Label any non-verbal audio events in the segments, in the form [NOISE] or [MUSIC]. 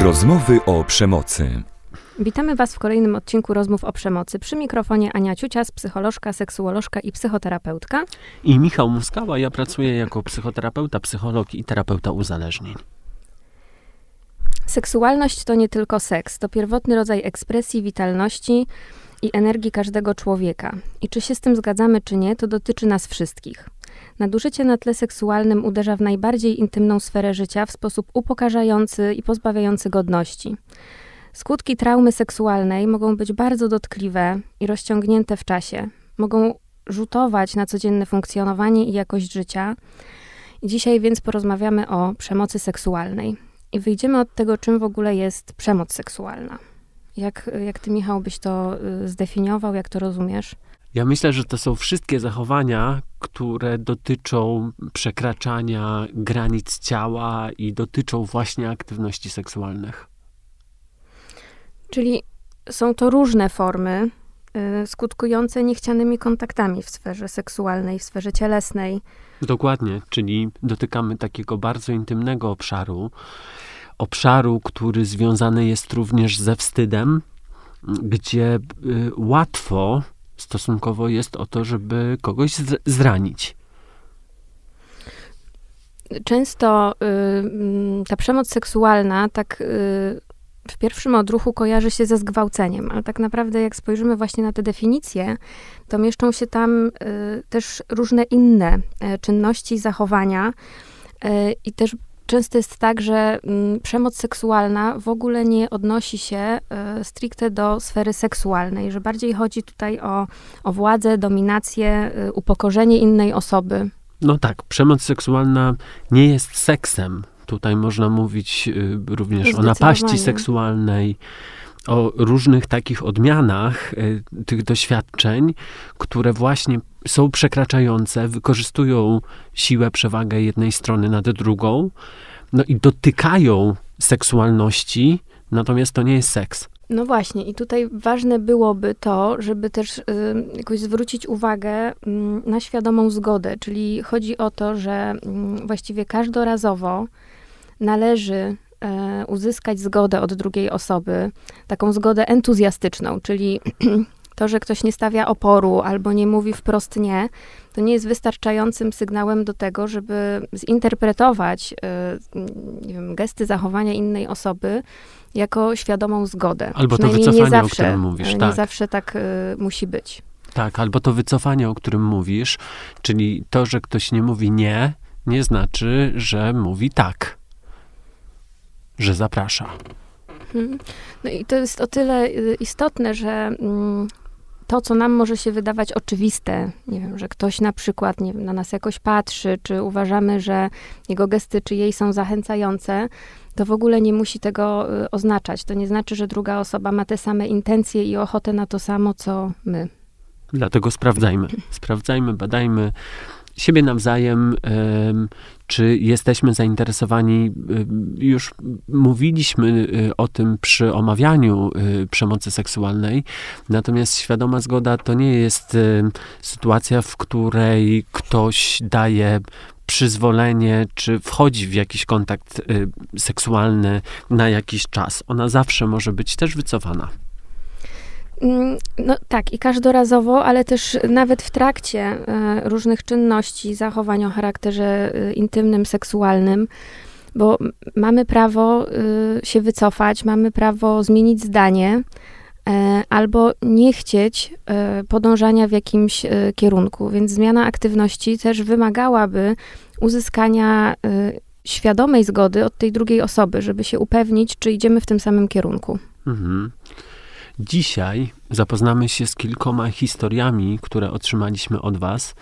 Rozmowy o przemocy. Witamy Was w kolejnym odcinku Rozmów o Przemocy. Przy mikrofonie Ania Ciucias, psycholożka, seksuolożka i psychoterapeutka. I Michał Muskała, ja pracuję jako psychoterapeuta, psycholog i terapeuta uzależnień. Seksualność to nie tylko seks, to pierwotny rodzaj ekspresji, witalności i energii każdego człowieka. I czy się z tym zgadzamy, czy nie, to dotyczy nas wszystkich. Nadużycie na tle seksualnym uderza w najbardziej intymną sferę życia w sposób upokarzający i pozbawiający godności. Skutki traumy seksualnej mogą być bardzo dotkliwe i rozciągnięte w czasie. Mogą rzutować na codzienne funkcjonowanie i jakość życia. Dzisiaj więc porozmawiamy o przemocy seksualnej. I wyjdziemy od tego, czym w ogóle jest przemoc seksualna. Jak, jak ty, Michał, byś to y, zdefiniował, jak to rozumiesz? Ja myślę, że to są wszystkie zachowania, które dotyczą przekraczania granic ciała i dotyczą właśnie aktywności seksualnych. Czyli są to różne formy y, skutkujące niechcianymi kontaktami w sferze seksualnej, w sferze cielesnej. Dokładnie, czyli dotykamy takiego bardzo intymnego obszaru, obszaru, który związany jest również ze wstydem, gdzie y, łatwo stosunkowo jest o to, żeby kogoś zranić. Często y, ta przemoc seksualna tak y, w pierwszym odruchu kojarzy się ze zgwałceniem, ale tak naprawdę jak spojrzymy właśnie na te definicje, to mieszczą się tam y, też różne inne y, czynności, zachowania y, i też często jest tak, że mm, przemoc seksualna w ogóle nie odnosi się stricte do sfery seksualnej, że bardziej chodzi tutaj o, o władzę, dominację, upokorzenie innej osoby. No tak, przemoc seksualna nie jest seksem, Tutaj można mówić y, również o napaści seksualnej, o różnych takich odmianach y, tych doświadczeń, które właśnie są przekraczające, wykorzystują siłę, przewagę jednej strony nad drugą, no i dotykają seksualności, natomiast to nie jest seks. No właśnie, i tutaj ważne byłoby to, żeby też y, jakoś zwrócić uwagę y, na świadomą zgodę, czyli chodzi o to, że y, właściwie każdorazowo należy e, uzyskać zgodę od drugiej osoby, taką zgodę entuzjastyczną, czyli [CLEARS THROAT] to, że ktoś nie stawia oporu albo nie mówi wprost nie, to nie jest wystarczającym sygnałem do tego, żeby zinterpretować nie wiem, gesty zachowania innej osoby jako świadomą zgodę. Albo to wycofanie, nie zawsze, o którym mówisz. Nie tak. zawsze tak y, musi być. Tak, albo to wycofanie, o którym mówisz, czyli to, że ktoś nie mówi nie, nie znaczy, że mówi tak że zaprasza. Mhm. No i to jest o tyle y, istotne, że mm, to, co nam może się wydawać oczywiste, nie wiem, że ktoś na przykład nie wiem, na nas jakoś patrzy, czy uważamy, że jego gesty czy jej są zachęcające, to w ogóle nie musi tego y, oznaczać. To nie znaczy, że druga osoba ma te same intencje i ochotę na to samo, co my. Dlatego sprawdzajmy. Sprawdzajmy, badajmy siebie nawzajem, czy jesteśmy zainteresowani. Już mówiliśmy y, o tym przy omawianiu y, przemocy seksualnej, natomiast świadoma zgoda to nie jest sytuacja, w której ktoś daje przyzwolenie, czy wchodzi w jakiś kontakt y, seksualny na jakiś czas. Ona zawsze może być też wycofana. Mm, no tak, i każdorazowo, ale też nawet w trakcie e, różnych czynności, zachowań o charakterze e, intymnym, seksualnym, bo mamy prawo e, się wycofać, mamy prawo zmienić zdanie, albo nie chcieć podążania w jakimś kierunku. Więc zmiana aktywności też wymagałaby uzyskania świadomej zgody od tej drugiej osoby, żeby się upewnić, czy idziemy w tym samym kierunku. Mhm. Dzisiaj zapoznamy się z kilkoma historiami, które otrzymaliśmy od Was.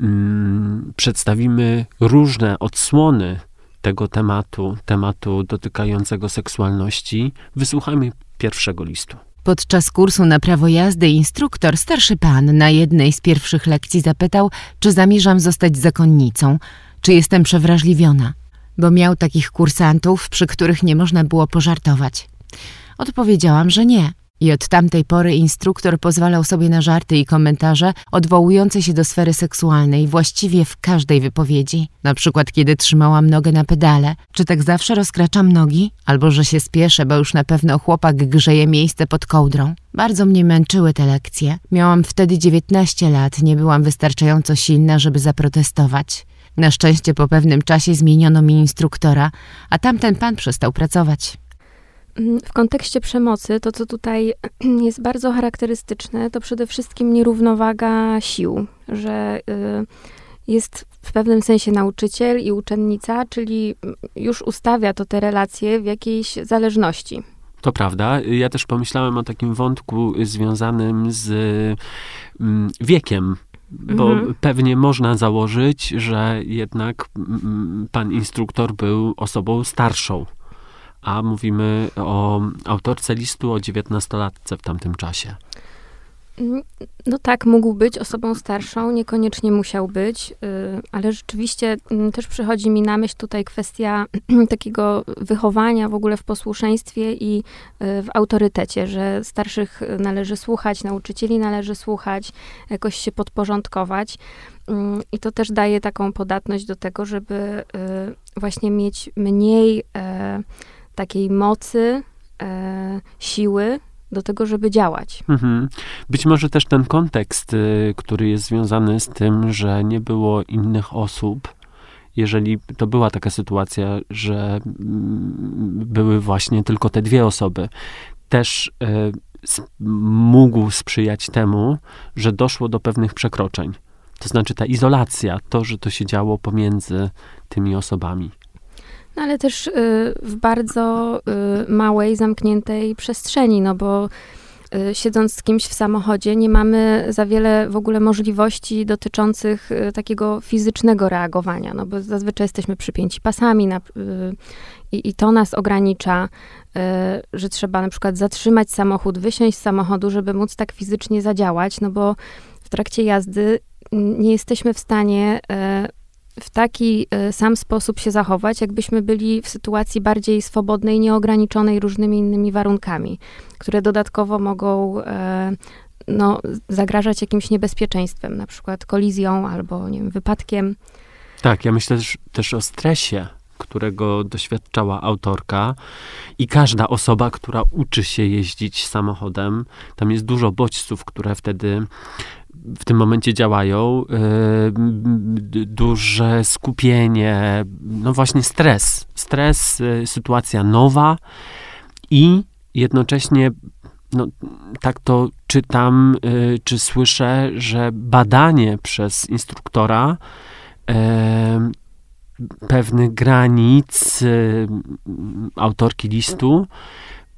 Mm, przedstawimy różne odsłony tego tematu, tematu dotykającego seksualności. Wysłuchajmy pierwszego listu. Podczas kursu na prawo jazdy instruktor, starszy pan, na jednej z pierwszych lekcji zapytał, czy zamierzam zostać zakonnicą, czy jestem przewrażliwiona, bo miał takich kursantów, przy których nie można było pożartować. Odpowiedziałam, że nie, I od tamtej pory instruktor pozwalał sobie na żarty i komentarze odwołujące się do sfery seksualnej właściwie w każdej wypowiedzi. Na przykład kiedy trzymałam nogę na pedale, czy tak zawsze rozkraczam nogi, albo że się spieszę, bo już na pewno chłopak grzeje miejsce pod kołdrą. Bardzo mnie męczyły te lekcje. Miałam wtedy 19 lat, nie byłam wystarczająco silna, żeby zaprotestować. Na szczęście po pewnym czasie zmieniono mi instruktora, a tamten pan przestał pracować. Mm, w kontekście przemocy, to co tutaj [CLEARS THROAT] jest bardzo charakterystyczne, to przede wszystkim nierównowaga sił, że y, jest w pewnym sensie nauczyciel i uczennica, czyli już ustawia to te relacje w jakiejś zależności. To prawda. Ja też pomyślałem o takim wątku związanym z mm, wiekiem bo mhm. pewnie można założyć, że jednak mm, pan instruktor był osobą starszą a mówimy o autorce listu o dziewiętnastolatce w tamtym czasie. No tak, mógł być osobą starszą, niekoniecznie musiał być, y, ale rzeczywiście mm, też przychodzi mi na myśl tutaj kwestia [CLEARS THROAT] takiego wychowania w ogóle w posłuszeństwie i y, w autorytecie, że starszych należy słuchać, nauczycieli należy słuchać, jakoś się podporządkować. Mm, I to też daje taką podatność do tego, żeby y, właśnie mieć mniej e, takiej mocy, e, siły do tego, żeby działać. Mhm. Być może też ten kontekst, y, który jest związany z tym, że nie było innych osób, jeżeli to była taka sytuacja, że mm, były właśnie tylko te dwie osoby, też y, mógł sprzyjać temu, że doszło do pewnych przekroczeń. To znaczy ta izolacja, to, że to się działo pomiędzy tymi osobami. No ale też y, w bardzo y, małej, zamkniętej przestrzeni, no bo y, siedząc z kimś w samochodzie, nie mamy za wiele w ogóle możliwości dotyczących takiego fizycznego reagowania, no bo zazwyczaj jesteśmy przypięci pasami na, i, i to nas ogranicza, że trzeba na przykład zatrzymać samochód, wysiąść z samochodu, żeby móc tak fizycznie zadziałać, no bo w trakcie jazdy nie jesteśmy w stanie w taki e, sam sposób się zachować, jakbyśmy byli w sytuacji bardziej swobodnej, nieograniczonej różnymi innymi warunkami, które dodatkowo mogą e, no, zagrażać jakimś niebezpieczeństwem, na przykład kolizją albo nie wiem, wypadkiem. Tak, ja myślę też, też o stresie, którego doświadczała autorka i każda osoba, która uczy się jeździć samochodem, tam jest dużo bodźców, które wtedy w tym momencie działają, y, duże skupienie, no właśnie stres. Stres, y, sytuacja nowa i jednocześnie no, tak to czytam, y, czy słyszę, że badanie przez instruktora pewnych granic autorki listu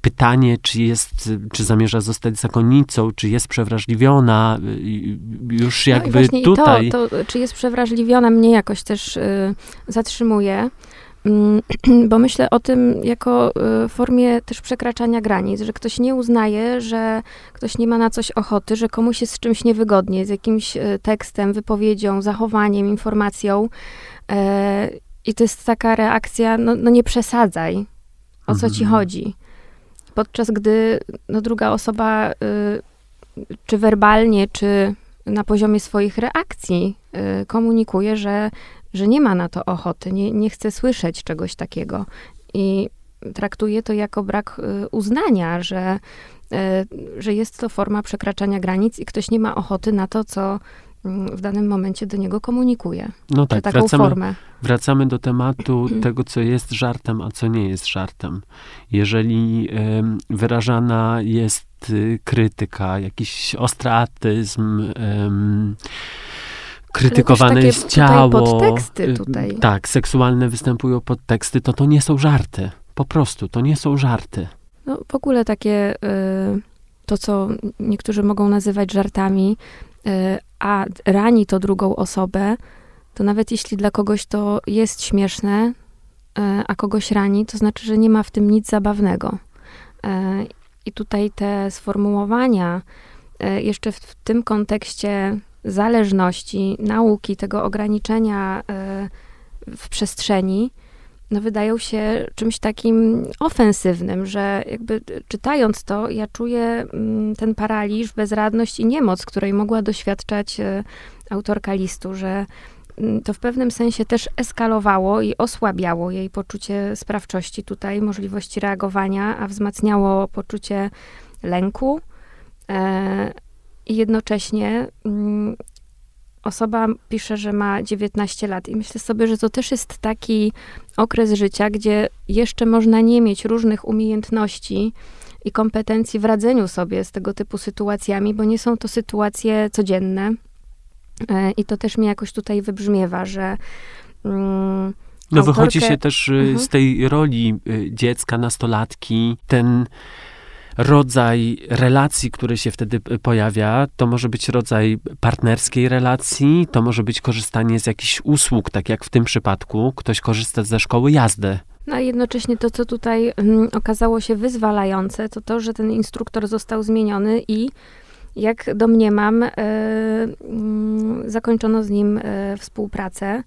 pytanie, czy jest, czy zamierza zostać zakonnicą, czy jest przewrażliwiona, już no jakby no tutaj... To, to, czy jest przewrażliwiona, mnie jakoś też y, zatrzymuje, y, [CLEARS THROAT] bo myślę o tym jako y, formie też przekraczania granic, że ktoś nie uznaje, że ktoś nie ma na coś ochoty, że komuś jest z czymś niewygodnie, z jakimś y, tekstem, wypowiedzią, zachowaniem, informacją. E, I to jest taka reakcja, no, no nie przesadzaj, o co ci mhm. chodzi podczas gdy no, druga osoba, y, czy werbalnie, czy na poziomie swoich reakcji y, komunikuje, że, że nie ma na to ochoty, nie, nie chce słyszeć czegoś takiego. I traktuje to jako brak y, uznania, że, że jest to forma przekraczania granic i ktoś nie ma ochoty na to, co w danym momencie do niego komunikuje. No tak, taką wracamy, formę. wracamy do tematu [CLEARS THROAT] tego, co jest żartem, a co nie jest żartem. Jeżeli y, wyrażana jest y, krytyka, jakiś ostratyzm, y, krytykowane jest ciało. podteksty y, tutaj. Tak, seksualne występują podteksty, to to nie są żarty. Po prostu, to nie są żarty. No w ogóle takie, y, to co niektórzy mogą nazywać żartami, Y, a rani to drugą osobę, to nawet jeśli dla kogoś to jest śmieszne, y, a kogoś rani, to znaczy, że nie ma w tym nic zabawnego. Y, I tutaj te sformułowania, jeszcze w tym kontekście zależności, nauki, tego ograniczenia w przestrzeni, no, wydają się czymś takim ofensywnym, że jakby czytając to, ja czuję mm, ten paraliż, bezradność i niemoc, której mogła doświadczać e, autorka listu, że mm, to w pewnym sensie też eskalowało i osłabiało jej poczucie sprawczości tutaj, możliwości reagowania, a wzmacniało poczucie lęku. E, I jednocześnie mm, osoba pisze, że ma 19 lat i myślę sobie, że to też jest taki okres życia, gdzie jeszcze można nie mieć różnych umiejętności i kompetencji w radzeniu sobie z tego typu sytuacjami, bo nie są to sytuacje codzienne. E, I to też mi jakoś tutaj wybrzmiewa, że. Mm, no autorkę... wychodzi się też y, mhm. z tej roli y, dziecka, nastolatki, ten rodzaj relacji, który się wtedy pojawia, to może być rodzaj partnerskiej relacji, to może być korzystanie z jakichś usług, tak jak w tym przypadku ktoś korzysta ze szkoły jazdy. No a jednocześnie to, co tutaj mm, okazało się wyzwalające, to to, że ten instruktor został zmieniony i jak domniemam, y, y, zakończono z nim y, współpracę.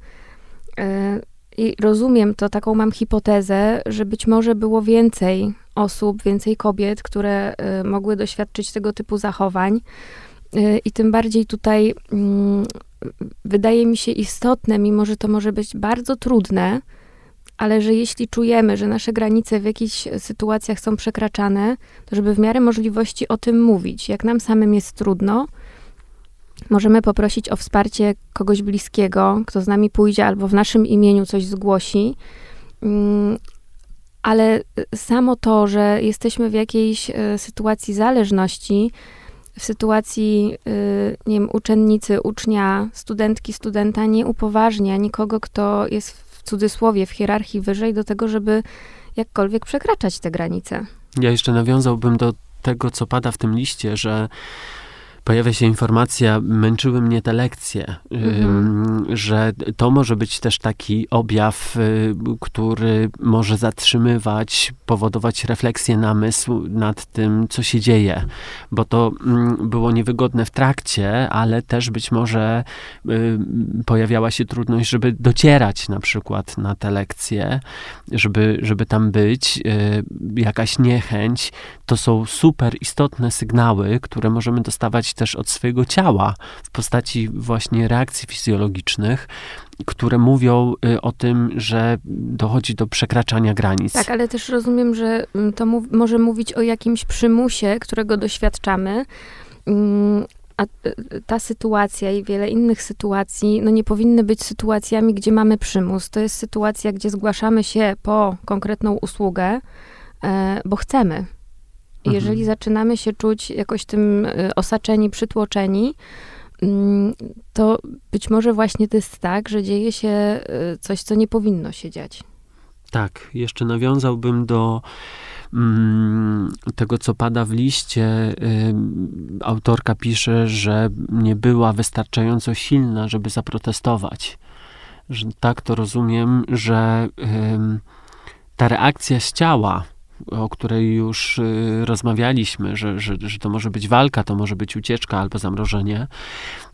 I rozumiem to, taką mam hipotezę, że być może było więcej osób, więcej kobiet, które y, mogły doświadczyć tego typu zachowań. Y, I tym bardziej tutaj mm, wydaje mi się istotne, mimo że to może być bardzo trudne, ale że jeśli czujemy, że nasze granice w jakichś sytuacjach są przekraczane, to żeby w miarę możliwości o tym mówić. Jak nam samym jest trudno, możemy poprosić o wsparcie kogoś bliskiego, kto z nami pójdzie albo w naszym imieniu coś zgłosi. Mm, ale samo to, że jesteśmy w jakiejś e, sytuacji zależności, w sytuacji, e, nie wiem, uczennicy, ucznia, studentki, studenta nie upoważnia nikogo, kto jest w cudzysłowie w hierarchii wyżej do tego, żeby jakkolwiek przekraczać te granice. Ja jeszcze nawiązałbym do tego, co pada w tym liście, że pojawia się informacja, męczyły mnie te lekcje, mhm. że to może być też taki objaw, y, który może zatrzymywać, powodować refleksję namysł nad tym, co się dzieje, bo to było niewygodne w trakcie, ale też być może y, pojawiała się trudność, żeby docierać na przykład na te lekcje, żeby, żeby tam być, y, jakaś niechęć. To są super istotne sygnały, które możemy dostawać też od swojego ciała w postaci właśnie reakcji fizjologicznych, które mówią y, o tym, że dochodzi do przekraczania granic. Tak, ale też rozumiem, że mm, to może mówić o jakimś przymusie, którego doświadczamy. Mm, a y, ta sytuacja i wiele innych sytuacji, no nie powinny być sytuacjami, gdzie mamy przymus. To jest sytuacja, gdzie zgłaszamy się po konkretną usługę, e, bo chcemy. Mhm. Jeżeli zaczynamy się czuć jakoś tym y, osaczeni, przytłoczeni, mm, to być może właśnie to jest tak, że dzieje się y, coś, co nie powinno się dziać. Tak, jeszcze nawiązałbym do mm, tego, co pada w liście. Y, autorka pisze, że nie była wystarczająco silna, żeby zaprotestować. Że tak to rozumiem, że ta reakcja z ciała, o której już y, rozmawialiśmy, że, że, że to może być walka, to może być ucieczka albo zamrożenie.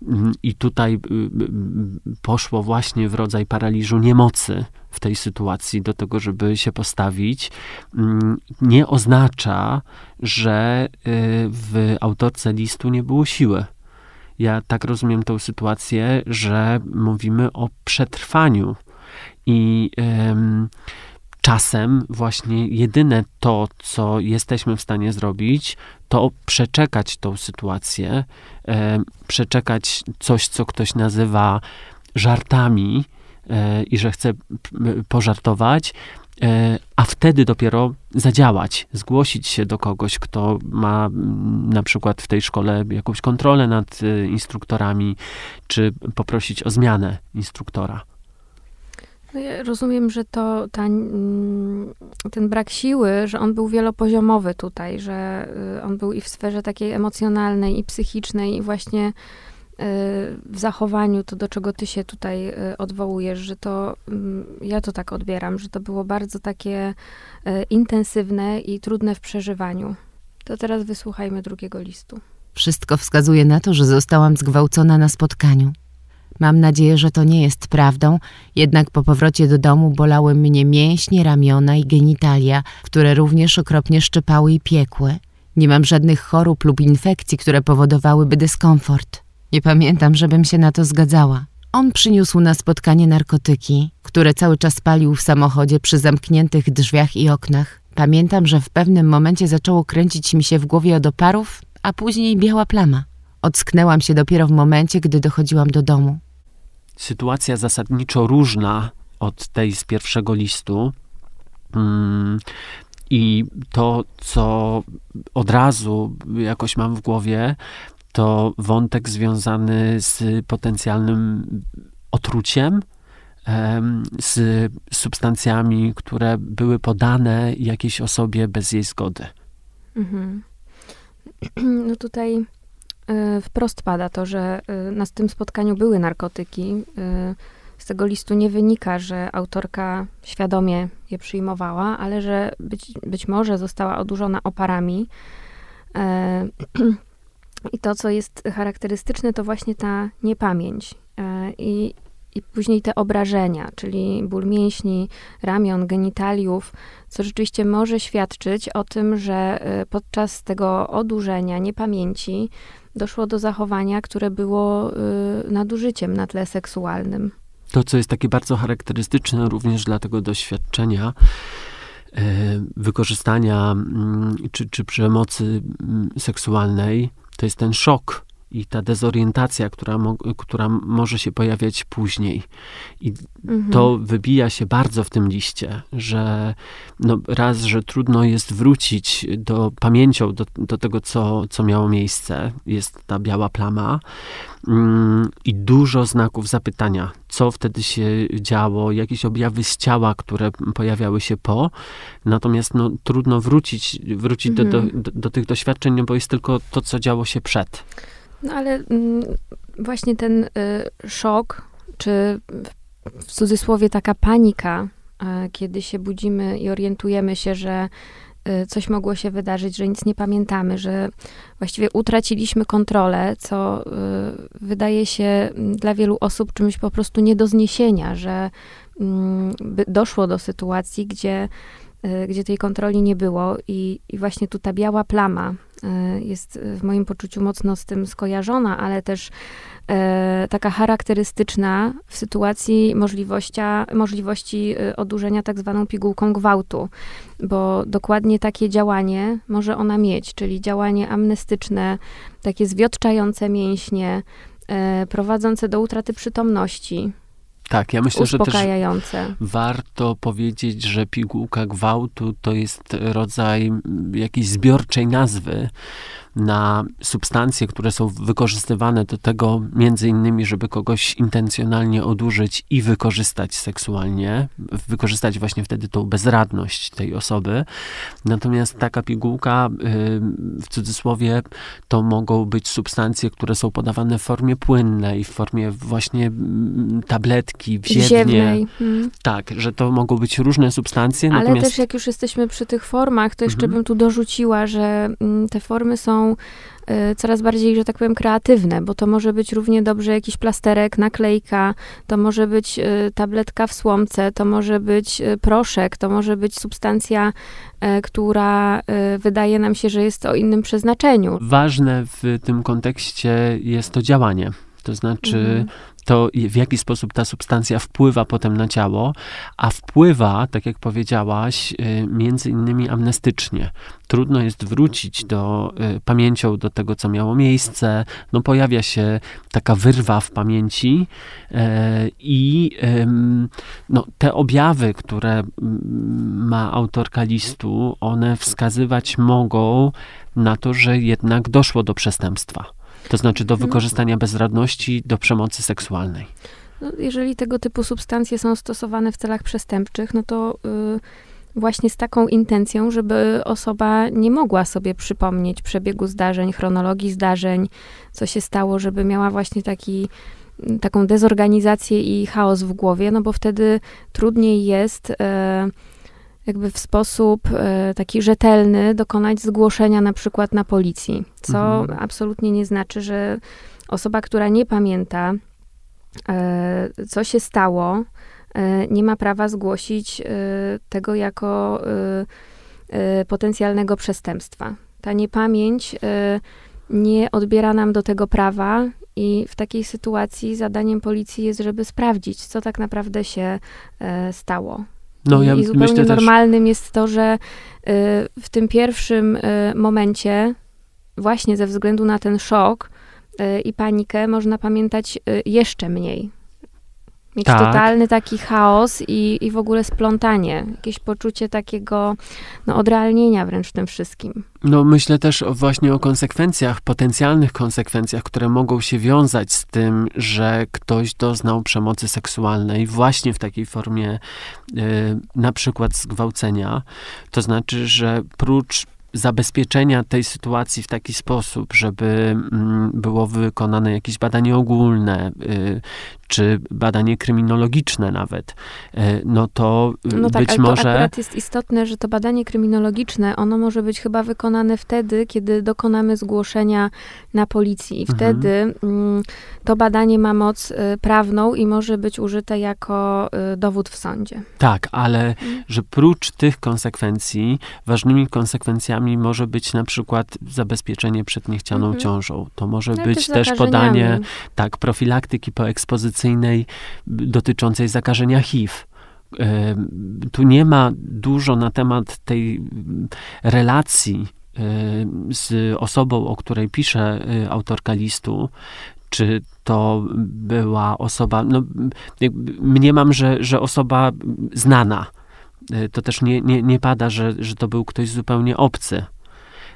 Mm, I tutaj y, y, poszło właśnie w rodzaj paraliżu niemocy w tej sytuacji do tego, żeby się postawić, mm, nie oznacza, że w autorce listu nie było siły. Ja tak rozumiem tę sytuację, że mówimy o przetrwaniu i czasem właśnie jedyne to, co jesteśmy w stanie zrobić, to przeczekać tą sytuację, e, przeczekać coś, co ktoś nazywa żartami e, i że chce pożartować, e, a wtedy dopiero zadziałać, zgłosić się do kogoś, kto ma na przykład w tej szkole jakąś kontrolę nad e, instruktorami, czy poprosić o zmianę instruktora. No rozumiem, że to ta, mm, ten brak siły, że on był wielopoziomowy tutaj, że y, on był i w sferze takiej emocjonalnej, i psychicznej, i właśnie y, w zachowaniu, to do czego ty się tutaj y, odwołujesz, że to, mm, ja to tak odbieram, że to było bardzo takie intensywne i trudne w przeżywaniu. To teraz wysłuchajmy drugiego listu. Wszystko wskazuje na to, że zostałam zgwałcona na spotkaniu. Mam nadzieję, że to nie jest prawdą, jednak po powrocie do domu bolały mnie mięśnie, ramiona i genitalia, które również okropnie szczypały i piekły. Nie mam żadnych chorób lub infekcji, które powodowałyby dyskomfort. Nie pamiętam, żebym się na to zgadzała. On przyniósł na spotkanie narkotyki, które cały czas palił w samochodzie przy zamkniętych drzwiach i oknach. Pamiętam, że w pewnym momencie zaczęło kręcić mi się w głowie od oparów, a później biała plama. Ocknęłam się dopiero w momencie, gdy dochodziłam do domu. Sytuacja zasadniczo różna od tej z pierwszego listu. Mm, I to, co od razu jakoś mam w głowie, to wątek związany z potencjalnym otruciem, em, z substancjami, które były podane jakiejś osobie bez jej zgody. Mhm. [CLEARS THROAT] No tutaj wprost pada to, że y, na tym spotkaniu były narkotyki. Y, z tego listu nie wynika, że autorka świadomie je przyjmowała, ale że być, być może została odurzona oparami. E, [CLEARS THROAT] I to, co jest charakterystyczne, to właśnie ta niepamięć. E, I, I później te obrażenia, czyli ból mięśni, ramion, genitaliów, co rzeczywiście może świadczyć o tym, że e, podczas tego odurzenia, niepamięci doszło do zachowania, które było e, nadużyciem na tle seksualnym. To, co jest takie bardzo charakterystyczne również dla tego doświadczenia, e, wykorzystania mm, czy, czy przemocy mm, seksualnej, to jest ten szok i ta dezorientacja, która, mo, która może się pojawiać później. I Mhm. to wybija się bardzo w tym liście, że no raz, że trudno jest wrócić do pamięcią do, do tego, co, co miało miejsce. Jest ta biała plama mm, i dużo znaków zapytania, co wtedy się działo, jakieś objawy z ciała, które pojawiały się po. Natomiast no, trudno wrócić, wrócić do, do, Mhm. do, do tych doświadczeń, no bo jest tylko to, co działo się przed. No ale mm, właśnie ten y, szok, czy w, cudzysłowie taka panika, e, kiedy się budzimy i orientujemy się, że y, coś mogło się wydarzyć, że nic nie pamiętamy, że właściwie utraciliśmy kontrolę, co y, wydaje się mm, dla wielu osób czymś po prostu nie do zniesienia, że mm, doszło do sytuacji, gdzie, y, gdzie tej kontroli nie było i, i właśnie tu ta biała plama y, jest w moim poczuciu mocno z tym skojarzona, ale też e, taka charakterystyczna w sytuacji możliwości y, odurzenia tak zwaną pigułką gwałtu, bo dokładnie takie działanie może ona mieć, czyli działanie amnestyczne, takie zwiotczające mięśnie, e, prowadzące do utraty przytomności, Tak, ja myślę, że też warto powiedzieć, że pigułka gwałtu to jest rodzaj jakiejś zbiorczej nazwy na substancje, które są wykorzystywane do tego, między innymi, żeby kogoś intencjonalnie odurzyć i wykorzystać seksualnie, wykorzystać właśnie wtedy tą bezradność tej osoby. Natomiast taka pigułka, y, w cudzysłowie, to mogą być substancje, które są podawane w formie płynnej, w formie właśnie mm, tabletki, wziewnie. Ziewnej. Mm. Tak, że to mogą być różne substancje, Ale natomiast też jak już jesteśmy przy tych formach, to jeszcze Mhm. bym tu dorzuciła, że mm, te formy są y, coraz bardziej, że tak powiem, kreatywne, bo to może być równie dobrze jakiś plasterek, naklejka, to może być y, tabletka w słomce, to może być y, proszek, to może być substancja, która wydaje nam się, że jest o innym przeznaczeniu. ważne w tym kontekście jest to działanie. To znaczy Mhm. To, w jaki sposób ta substancja wpływa potem na ciało, a wpływa, tak jak powiedziałaś, y, między innymi amnestycznie. Trudno jest wrócić do y, pamięcią do tego, co miało miejsce. No, pojawia się taka wyrwa w pamięci e, i no, te objawy, które ma autorka listu, one wskazywać mogą na to, że jednak doszło do przestępstwa. To znaczy do Mhm. wykorzystania bezradności, do przemocy seksualnej. No, jeżeli tego typu substancje są stosowane w celach przestępczych, no to y, właśnie z taką intencją, żeby osoba nie mogła sobie przypomnieć przebiegu zdarzeń, chronologii zdarzeń, co się stało, żeby miała właśnie taki, m, taką dezorganizację i chaos w głowie, no bo wtedy trudniej jest e, jakby w sposób e, taki rzetelny dokonać zgłoszenia na przykład na policji, co Mhm. absolutnie nie znaczy, że osoba, która nie pamięta e, co się stało, e, nie ma prawa zgłosić tego jako potencjalnego przestępstwa. Ta niepamięć nie odbiera nam do tego prawa i w takiej sytuacji zadaniem policji jest, żeby sprawdzić, co tak naprawdę się stało. No, I, ja I zupełnie myślę też, normalnym jest to, że y, w tym pierwszym y, momencie, właśnie ze względu na ten szok y, i panikę, można pamiętać jeszcze mniej. Mieć Tak. totalny taki chaos i, i w ogóle splątanie, jakieś poczucie takiego no, odrealnienia wręcz w tym wszystkim. No, myślę też właśnie o konsekwencjach, potencjalnych konsekwencjach, które mogą się wiązać z tym, że ktoś doznał przemocy seksualnej właśnie w takiej formie, y, na przykład zgwałcenia. To znaczy, że prócz zabezpieczenia tej sytuacji w taki sposób, żeby mm, było wykonane jakieś badanie ogólne, y, czy badanie kryminologiczne nawet, y, no to y, No tak, być ale to może... akurat jest istotne, że to badanie kryminologiczne, ono może być chyba wykonane wtedy, kiedy dokonamy zgłoszenia na policji. I Mhm. wtedy mm, to badanie ma moc y, prawną i może być użyte jako dowód w sądzie. Tak, ale Mhm. że prócz tych konsekwencji, ważnymi konsekwencjami może być na przykład zabezpieczenie przed niechcianą Mhm. ciążą. To może No, być też podanie tak, profilaktyki poekspozycyjnej b- dotyczącej zakażenia HIV. Em, Tu nie ma dużo na temat tej relacji em, z osobą, o której pisze y, autorka listu, czy to była osoba, no mniemam, że, że osoba znana. To też nie, nie, nie pada, że, że to był ktoś zupełnie obcy.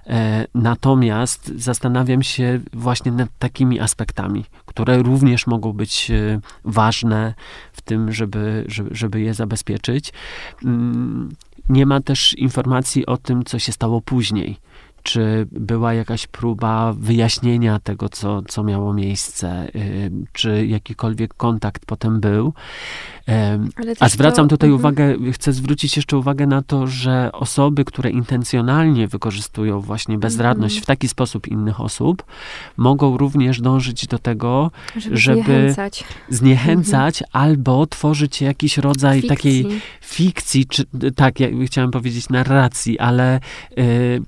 E, Natomiast zastanawiam się właśnie nad takimi aspektami, które również mogą być e, ważne w tym, żeby, żeby, żeby je zabezpieczyć. Mm, Nie ma też informacji o tym, co się stało później. Czy była jakaś próba wyjaśnienia tego, co, co miało miejsce, y, czy jakikolwiek kontakt potem był. A zwracam to- tutaj mhm. uwagę, chcę zwrócić jeszcze uwagę na to, że osoby, które intencjonalnie wykorzystują właśnie bezradność Mhm. w taki sposób innych osób, mogą również dążyć do tego, żeby, żeby zniechęcać. zniechęcać albo tworzyć jakiś rodzaj takiej fikcji. fikcji, czy tak, ja chciałem powiedzieć narracji, ale y,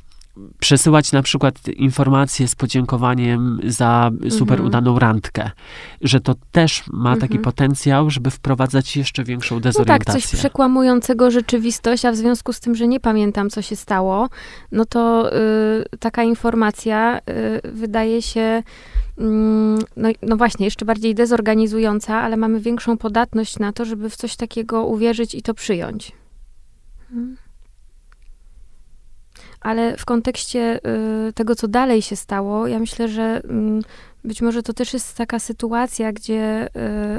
przesyłać na przykład informacje z podziękowaniem za super Mhm. udaną randkę, że to też ma taki Mhm. potencjał, żeby wprowadzać jeszcze większą No tak, dezorientację. coś przekłamującego rzeczywistość, a w związku z tym, że nie pamiętam, co się stało, no to y, taka informacja y, wydaje się, mm, no, no właśnie, jeszcze bardziej dezorganizująca, ale mamy większą podatność na to, żeby w coś takiego uwierzyć i to przyjąć. Mm. Ale w kontekście y, tego, co dalej się stało, ja myślę, że mm, być może to też jest taka sytuacja, gdzie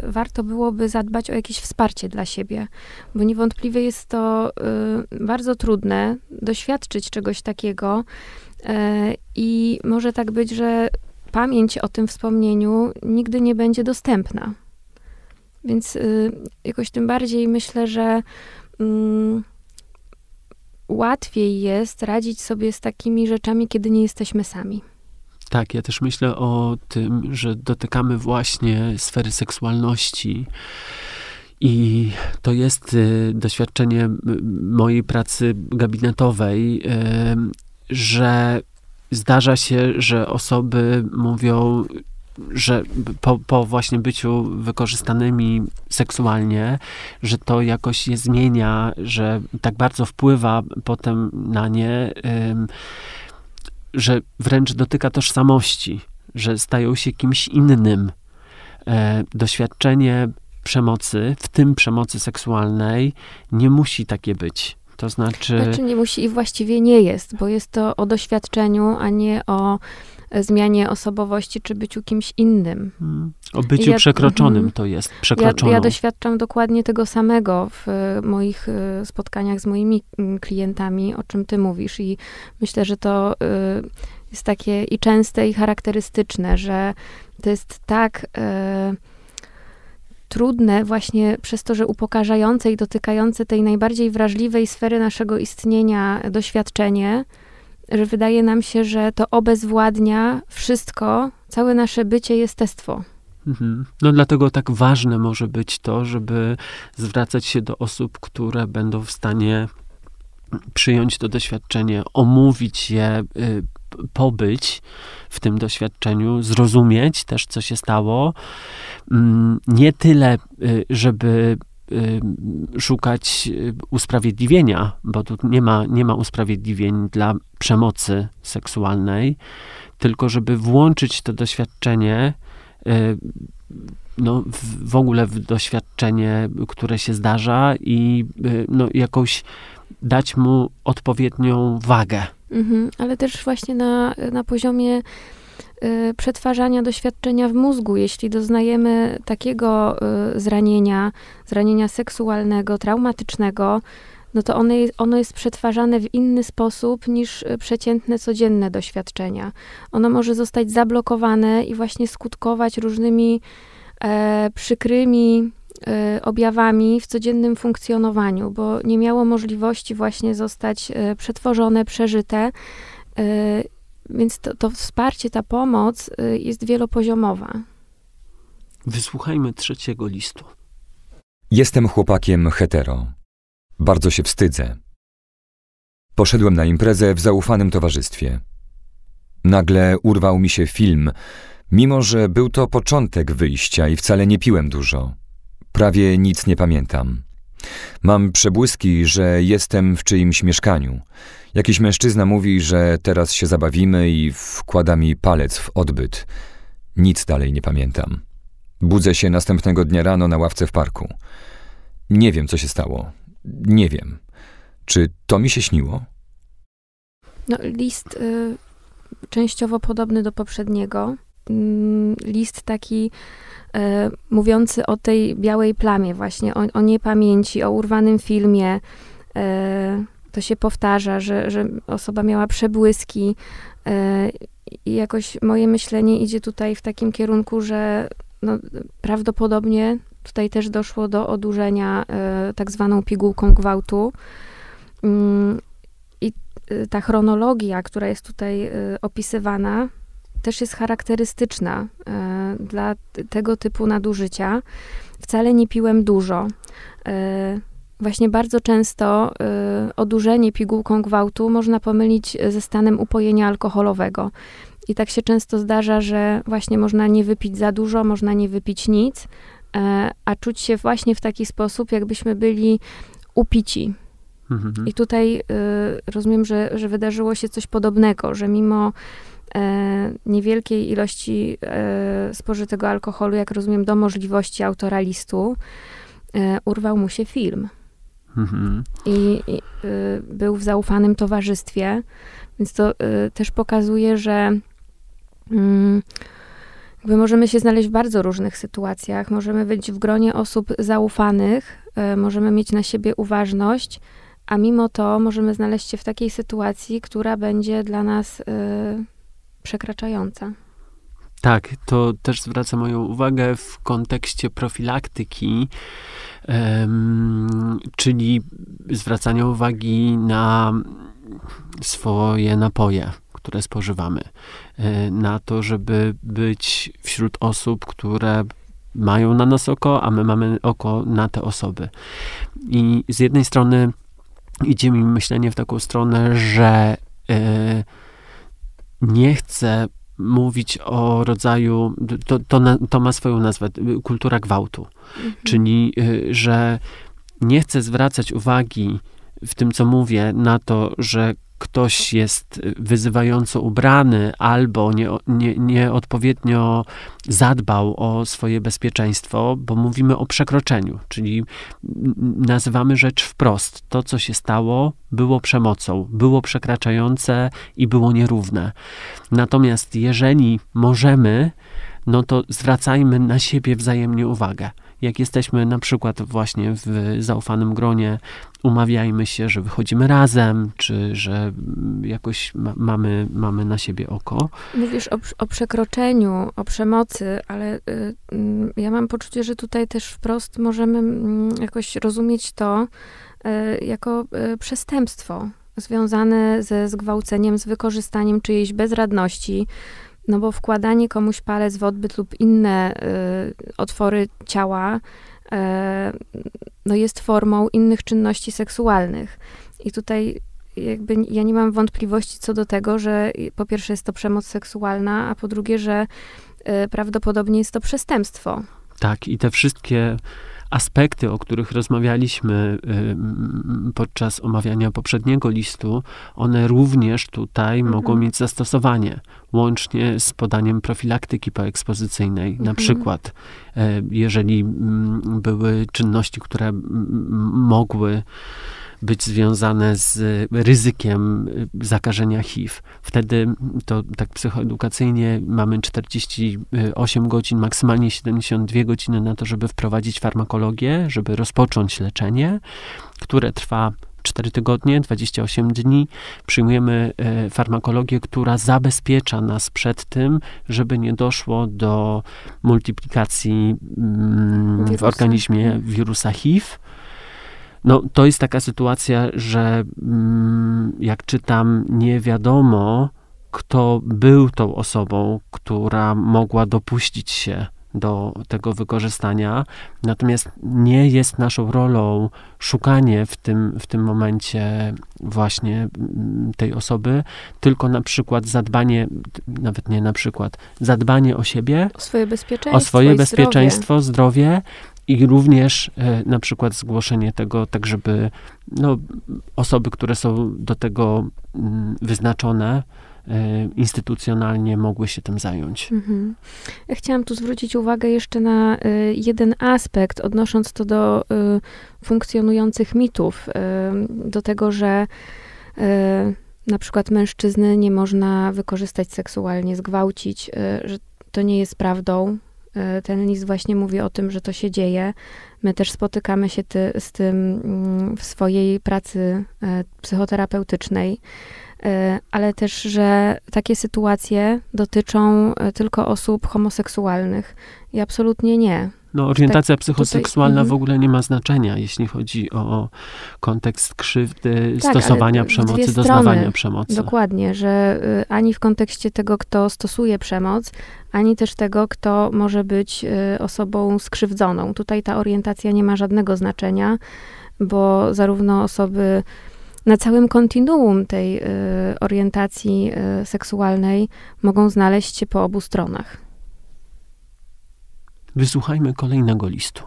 y, warto byłoby zadbać o jakieś wsparcie dla siebie, bo niewątpliwie jest to y, bardzo trudne doświadczyć czegoś takiego y, i może tak być, że pamięć o tym wspomnieniu nigdy nie będzie dostępna. Więc y, jakoś tym bardziej myślę, że mm, łatwiej jest radzić sobie z takimi rzeczami, kiedy nie jesteśmy sami. Tak, ja też myślę o tym, że dotykamy właśnie sfery seksualności. I to jest y, doświadczenie mojej pracy gabinetowej, em, że zdarza się, że osoby mówią, że po, po właśnie byciu wykorzystanymi seksualnie, że to jakoś je zmienia, że tak bardzo wpływa potem na nie, że wręcz dotyka tożsamości, że stają się kimś innym. E, doświadczenie przemocy, w tym przemocy seksualnej, nie musi takie być. To znaczy, Znaczy nie musi i właściwie nie jest, bo jest to o doświadczeniu, a nie o zmianie osobowości czy byciu kimś innym. mm, o byciu Ja- przekroczonym mhm. to jest, Ja, przekroczoną. ja doświadczam dokładnie tego samego w e, moich e, spotkaniach z moimi klientami, o czym ty mówisz i myślę, że to e, jest takie i częste i charakterystyczne, że to jest tak trudne właśnie przez to, że upokarzające i dotykające tej najbardziej wrażliwej sfery naszego istnienia doświadczenie, że wydaje nam się, że to obezwładnia wszystko, całe nasze bycie, jestestwo. Mhm. No dlatego tak ważne może być to, żeby zwracać się do osób, które będą w stanie przyjąć to doświadczenie, omówić je, y, pobyć w tym doświadczeniu, zrozumieć też, co się stało. Mm, nie tyle, y, żeby szukać usprawiedliwienia, bo tu nie ma, nie ma usprawiedliwień dla przemocy seksualnej, tylko żeby włączyć to doświadczenie no, w, ogóle w doświadczenie, które się zdarza i no, jakąś dać mu odpowiednią wagę. Mhm, ale też właśnie na, na poziomie y, przetwarzania doświadczenia w mózgu. Jeśli doznajemy takiego y, zranienia, zranienia seksualnego, traumatycznego, no to ono jest, ono jest przetwarzane w inny sposób niż y, przeciętne, codzienne doświadczenia. Ono może zostać zablokowane i właśnie skutkować różnymi e, przykrymi Y, objawami w codziennym funkcjonowaniu, bo nie miało możliwości właśnie zostać y, przetworzone, przeżyte. Y, więc to, to wsparcie, ta pomoc jest wielopoziomowa. Wysłuchajmy trzeciego listu. Jestem chłopakiem hetero. Bardzo się wstydzę. Poszedłem na imprezę w zaufanym towarzystwie. Nagle urwał mi się film, mimo że był to początek wyjścia i wcale nie piłem dużo. Prawie nic nie pamiętam. Mam przebłyski, że jestem w czyimś mieszkaniu. Jakiś mężczyzna mówi, że teraz się zabawimy i wkłada mi palec w odbyt. Nic dalej nie pamiętam. Budzę się następnego dnia rano na ławce w parku. Nie wiem, co się stało. Nie wiem. Czy to mi się śniło? No, list y, częściowo podobny do poprzedniego. Y, list taki e, mówiący o tej białej plamie właśnie, o, o niepamięci, o urwanym filmie. To się powtarza, że, że osoba miała przebłyski e, i jakoś moje myślenie idzie tutaj w takim kierunku, że no, prawdopodobnie tutaj też doszło do odurzenia e, tak zwaną pigułką gwałtu. Mm, I e, ta chronologia, która jest tutaj opisywana, też jest charakterystyczna dla tego typu nadużycia. Wcale nie piłem dużo. Właśnie bardzo często e, odurzenie pigułką gwałtu można pomylić ze stanem upojenia alkoholowego. I tak się często zdarza, że właśnie można nie wypić za dużo, można nie wypić nic, a czuć się właśnie w taki sposób, jakbyśmy byli upici. Mhm. I tutaj rozumiem, że, że wydarzyło się coś podobnego, że mimo e, niewielkiej ilości e, spożytego alkoholu, jak rozumiem, do możliwości autora listu, urwał mu się film. Mhm. I, i e, był w zaufanym towarzystwie, więc to e, też pokazuje, że jakby możemy się znaleźć w bardzo różnych sytuacjach. Możemy być w gronie osób zaufanych, e, możemy mieć na siebie uważność, a mimo to możemy znaleźć się w takiej sytuacji, która będzie dla nas przekraczająca. Tak, to też zwraca moją uwagę w kontekście profilaktyki, czyli zwracania uwagi na swoje napoje, które spożywamy, e, na to, żeby być wśród osób, które mają na nas oko, a my mamy oko na te osoby. I z jednej strony idzie mi myślenie w taką stronę, że e, nie chcę mówić o rodzaju, to, to, to ma swoją nazwę, kultura gwałtu. Mhm. Czyli, y, że nie chcę zwracać uwagi w tym, co mówię, na to, że ktoś jest wyzywająco ubrany albo nie, nie, nieodpowiednio zadbał o swoje bezpieczeństwo, bo mówimy o przekroczeniu, czyli nazywamy rzecz wprost. To, co się stało, było przemocą, było przekraczające i było nierówne. Natomiast jeżeli możemy, no to zwracajmy na siebie wzajemnie uwagę jak jesteśmy na przykład właśnie w zaufanym gronie, umawiajmy się, że wychodzimy razem, czy że jakoś ma, mamy, mamy na siebie oko. Mówisz o, o przekroczeniu, o przemocy, ale y, y, ja mam poczucie, że tutaj też wprost możemy y, jakoś rozumieć to y, jako y, przestępstwo związane ze zgwałceniem, z wykorzystaniem czyjejś bezradności, No bo wkładanie komuś palec w odbyt lub inne y, otwory ciała y, no jest formą innych czynności seksualnych. I tutaj jakby ja nie mam wątpliwości co do tego, że po pierwsze jest to przemoc seksualna, a po drugie, że y, prawdopodobnie jest to przestępstwo. Tak, i te wszystkie aspekty, o których rozmawialiśmy podczas omawiania poprzedniego listu, one również tutaj mhm. mogą mieć zastosowanie, łącznie z podaniem profilaktyki poekspozycyjnej. Mhm. Na przykład, e, jeżeli były czynności, które mogły być związane z ryzykiem y, zakażenia HIV. Wtedy to tak psychoedukacyjnie mamy 48 godzin, maksymalnie 72 godziny na to, żeby wprowadzić farmakologię, żeby rozpocząć leczenie, które trwa 4 tygodnie, 28 dni. Przyjmujemy e, farmakologię, która zabezpiecza nas przed tym, żeby nie doszło do multiplikacji mm, w organizmie wirusa HIV no, to jest taka sytuacja, że mm, jak czytam, nie wiadomo, kto był tą osobą, która mogła dopuścić się do tego wykorzystania. Natomiast nie jest naszą rolą szukanie w tym, w tym momencie właśnie mm, tej osoby, tylko na przykład zadbanie, nawet nie na przykład, zadbanie o siebie, o swoje bezpieczeństwo, o swoje bezpieczeństwo zdrowie. zdrowie i również e, na przykład zgłoszenie tego, tak żeby no, osoby, które są do tego mm, wyznaczone, e, instytucjonalnie mogły się tym zająć. Mhm. Chciałam tu zwrócić uwagę jeszcze na e, jeden aspekt, odnosząc to do funkcjonujących mitów, do tego, że na przykład mężczyzny nie można wykorzystać seksualnie, zgwałcić, że to nie jest prawdą, ten list właśnie mówi o tym, że to się dzieje. My też spotykamy się ty, z tym mm, w swojej pracy e, psychoterapeutycznej, e, ale też, że takie sytuacje dotyczą tylko osób homoseksualnych. I absolutnie nie. No, orientacja tak, psychoseksualna tutaj, w ogóle nie ma znaczenia, jeśli chodzi o kontekst krzywdy, tak, stosowania przemocy, doznawania przemocy. Dokładnie, że y, ani w kontekście tego, kto stosuje przemoc, ani też tego, kto może być y, osobą skrzywdzoną. Tutaj ta orientacja nie ma żadnego znaczenia, bo zarówno osoby na całym kontinuum tej y, orientacji seksualnej mogą znaleźć się po obu stronach. Wysłuchajmy kolejnego listu.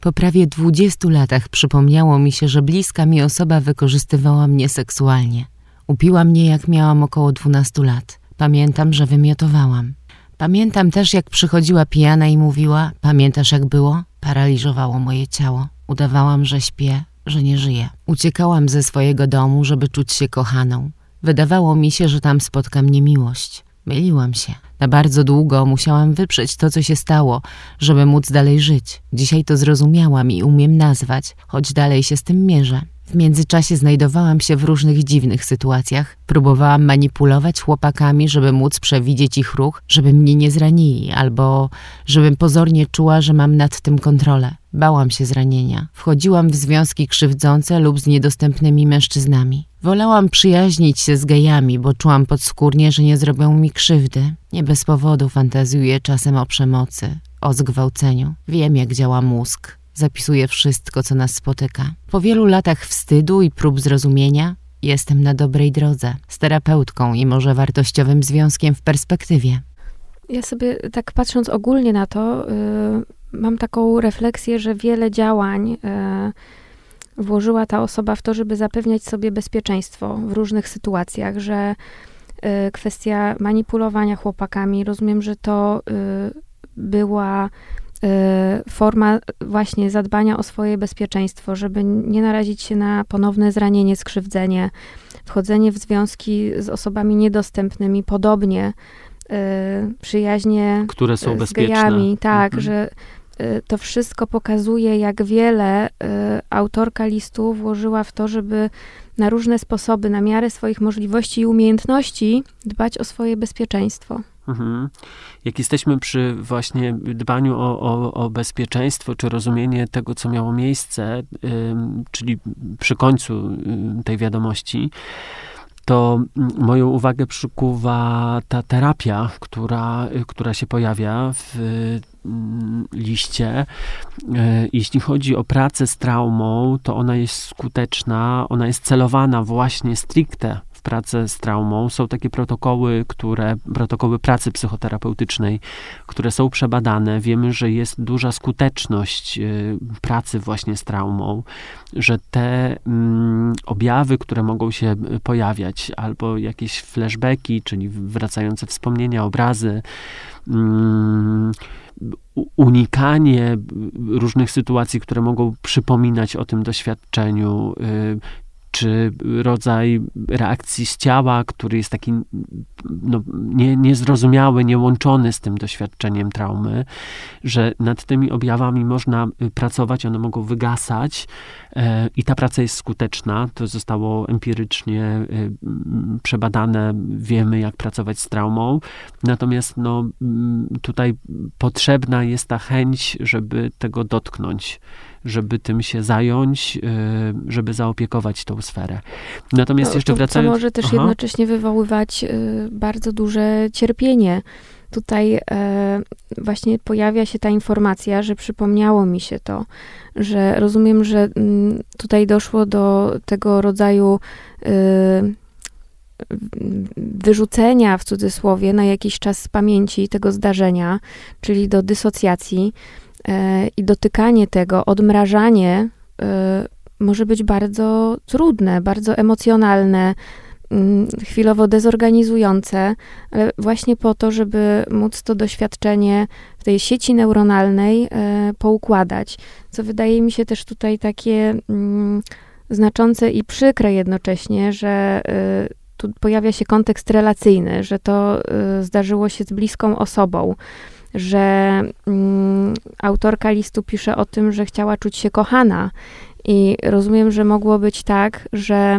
Po prawie dwudziestu latach przypomniało mi się, że bliska mi osoba wykorzystywała mnie seksualnie. Upiła mnie, jak miałam około dwunastu lat. Pamiętam, że wymiotowałam. Pamiętam też, jak przychodziła pijana i mówiła: Pamiętasz, jak było? Paraliżowało moje ciało. Udawałam, że śpię, że nie żyję. Uciekałam ze swojego domu, żeby czuć się kochaną. Wydawało mi się, że tam spotka mnie miłość. Myliłam się. Na bardzo długo musiałam wyprzeć to, co się stało, żeby móc dalej żyć. Dzisiaj to zrozumiałam i umiem nazwać, choć dalej się z tym mierzę. W międzyczasie znajdowałam się w różnych dziwnych sytuacjach. Próbowałam manipulować chłopakami, żeby móc przewidzieć ich ruch, żeby mnie nie zranili, albo żebym pozornie czuła, że mam nad tym kontrolę. Bałam się zranienia. Wchodziłam w związki krzywdzące lub z niedostępnymi mężczyznami. Wolałam przyjaźnić się z gejami, bo czułam podskórnie, że nie zrobią mi krzywdy. Nie bez powodu fantazjuję czasem o przemocy, o zgwałceniu. Wiem, jak działa mózg. Zapisuję wszystko, co nas spotyka. Po wielu latach wstydu i prób zrozumienia jestem na dobrej drodze. Z terapeutką i może wartościowym związkiem w perspektywie. Ja sobie tak patrząc ogólnie na to, yy, mam taką refleksję, że wiele działań yy, włożyła ta osoba w to, żeby zapewniać sobie bezpieczeństwo w różnych sytuacjach, że y, kwestia manipulowania chłopakami, rozumiem, że to y, była y, forma właśnie zadbania o swoje bezpieczeństwo, żeby nie narazić się na ponowne zranienie, skrzywdzenie, wchodzenie w związki z osobami niedostępnymi, podobnie przyjaźnie które są z bezpieczne. gejami, tak, mhm. że Y, to wszystko pokazuje, jak wiele y, autorka listu włożyła w to, żeby na różne sposoby, na miarę swoich możliwości i umiejętności dbać o swoje bezpieczeństwo. Mhm. Jak jesteśmy przy właśnie dbaniu o, o, o, bezpieczeństwo, czy rozumienie tego, co miało miejsce, czyli przy końcu tej wiadomości, to moją uwagę przykuwa ta terapia, która, która się pojawia w liście. E, jeśli chodzi o pracę z traumą, to ona jest skuteczna, ona jest celowana właśnie stricte w pracę z traumą. Są takie protokoły, które, protokoły pracy psychoterapeutycznej, które są przebadane. Wiemy, że jest duża skuteczność y, pracy właśnie z traumą, że te mm, objawy, które mogą się y, pojawiać, albo jakieś flashbacki, czyli wracające wspomnienia, obrazy, mm, unikanie różnych sytuacji, które mogą przypominać o tym doświadczeniu, y, czy rodzaj reakcji z ciała, który jest taki no, nie, niezrozumiały, niełączony z tym doświadczeniem traumy, że nad tymi objawami można y, pracować, one mogą wygasać e, i ta praca jest skuteczna. To zostało empirycznie y, przebadane, wiemy jak pracować z traumą. Natomiast no, tutaj potrzebna jest ta chęć, żeby tego dotknąć żeby tym się zająć, y, żeby zaopiekować tą sferę. Natomiast no, jeszcze to, wracając... To może też Aha. jednocześnie wywoływać y, bardzo duże cierpienie. Tutaj e, właśnie pojawia się ta informacja, że przypomniało mi się to, że rozumiem, że mm, tutaj doszło do tego rodzaju y, wyrzucenia w cudzysłowie na jakiś czas z pamięci tego zdarzenia, czyli do dysocjacji. E, i dotykanie tego, odmrażanie e, może być bardzo trudne, bardzo emocjonalne, mm, chwilowo dezorganizujące, ale właśnie po to, żeby móc to doświadczenie w tej sieci neuronalnej e, poukładać, co wydaje mi się też tutaj takie mm, znaczące i przykre jednocześnie, że tu pojawia się kontekst relacyjny, że to zdarzyło się z bliską osobą że mm, autorka listu pisze o tym, że chciała czuć się kochana. I rozumiem, że mogło być tak, że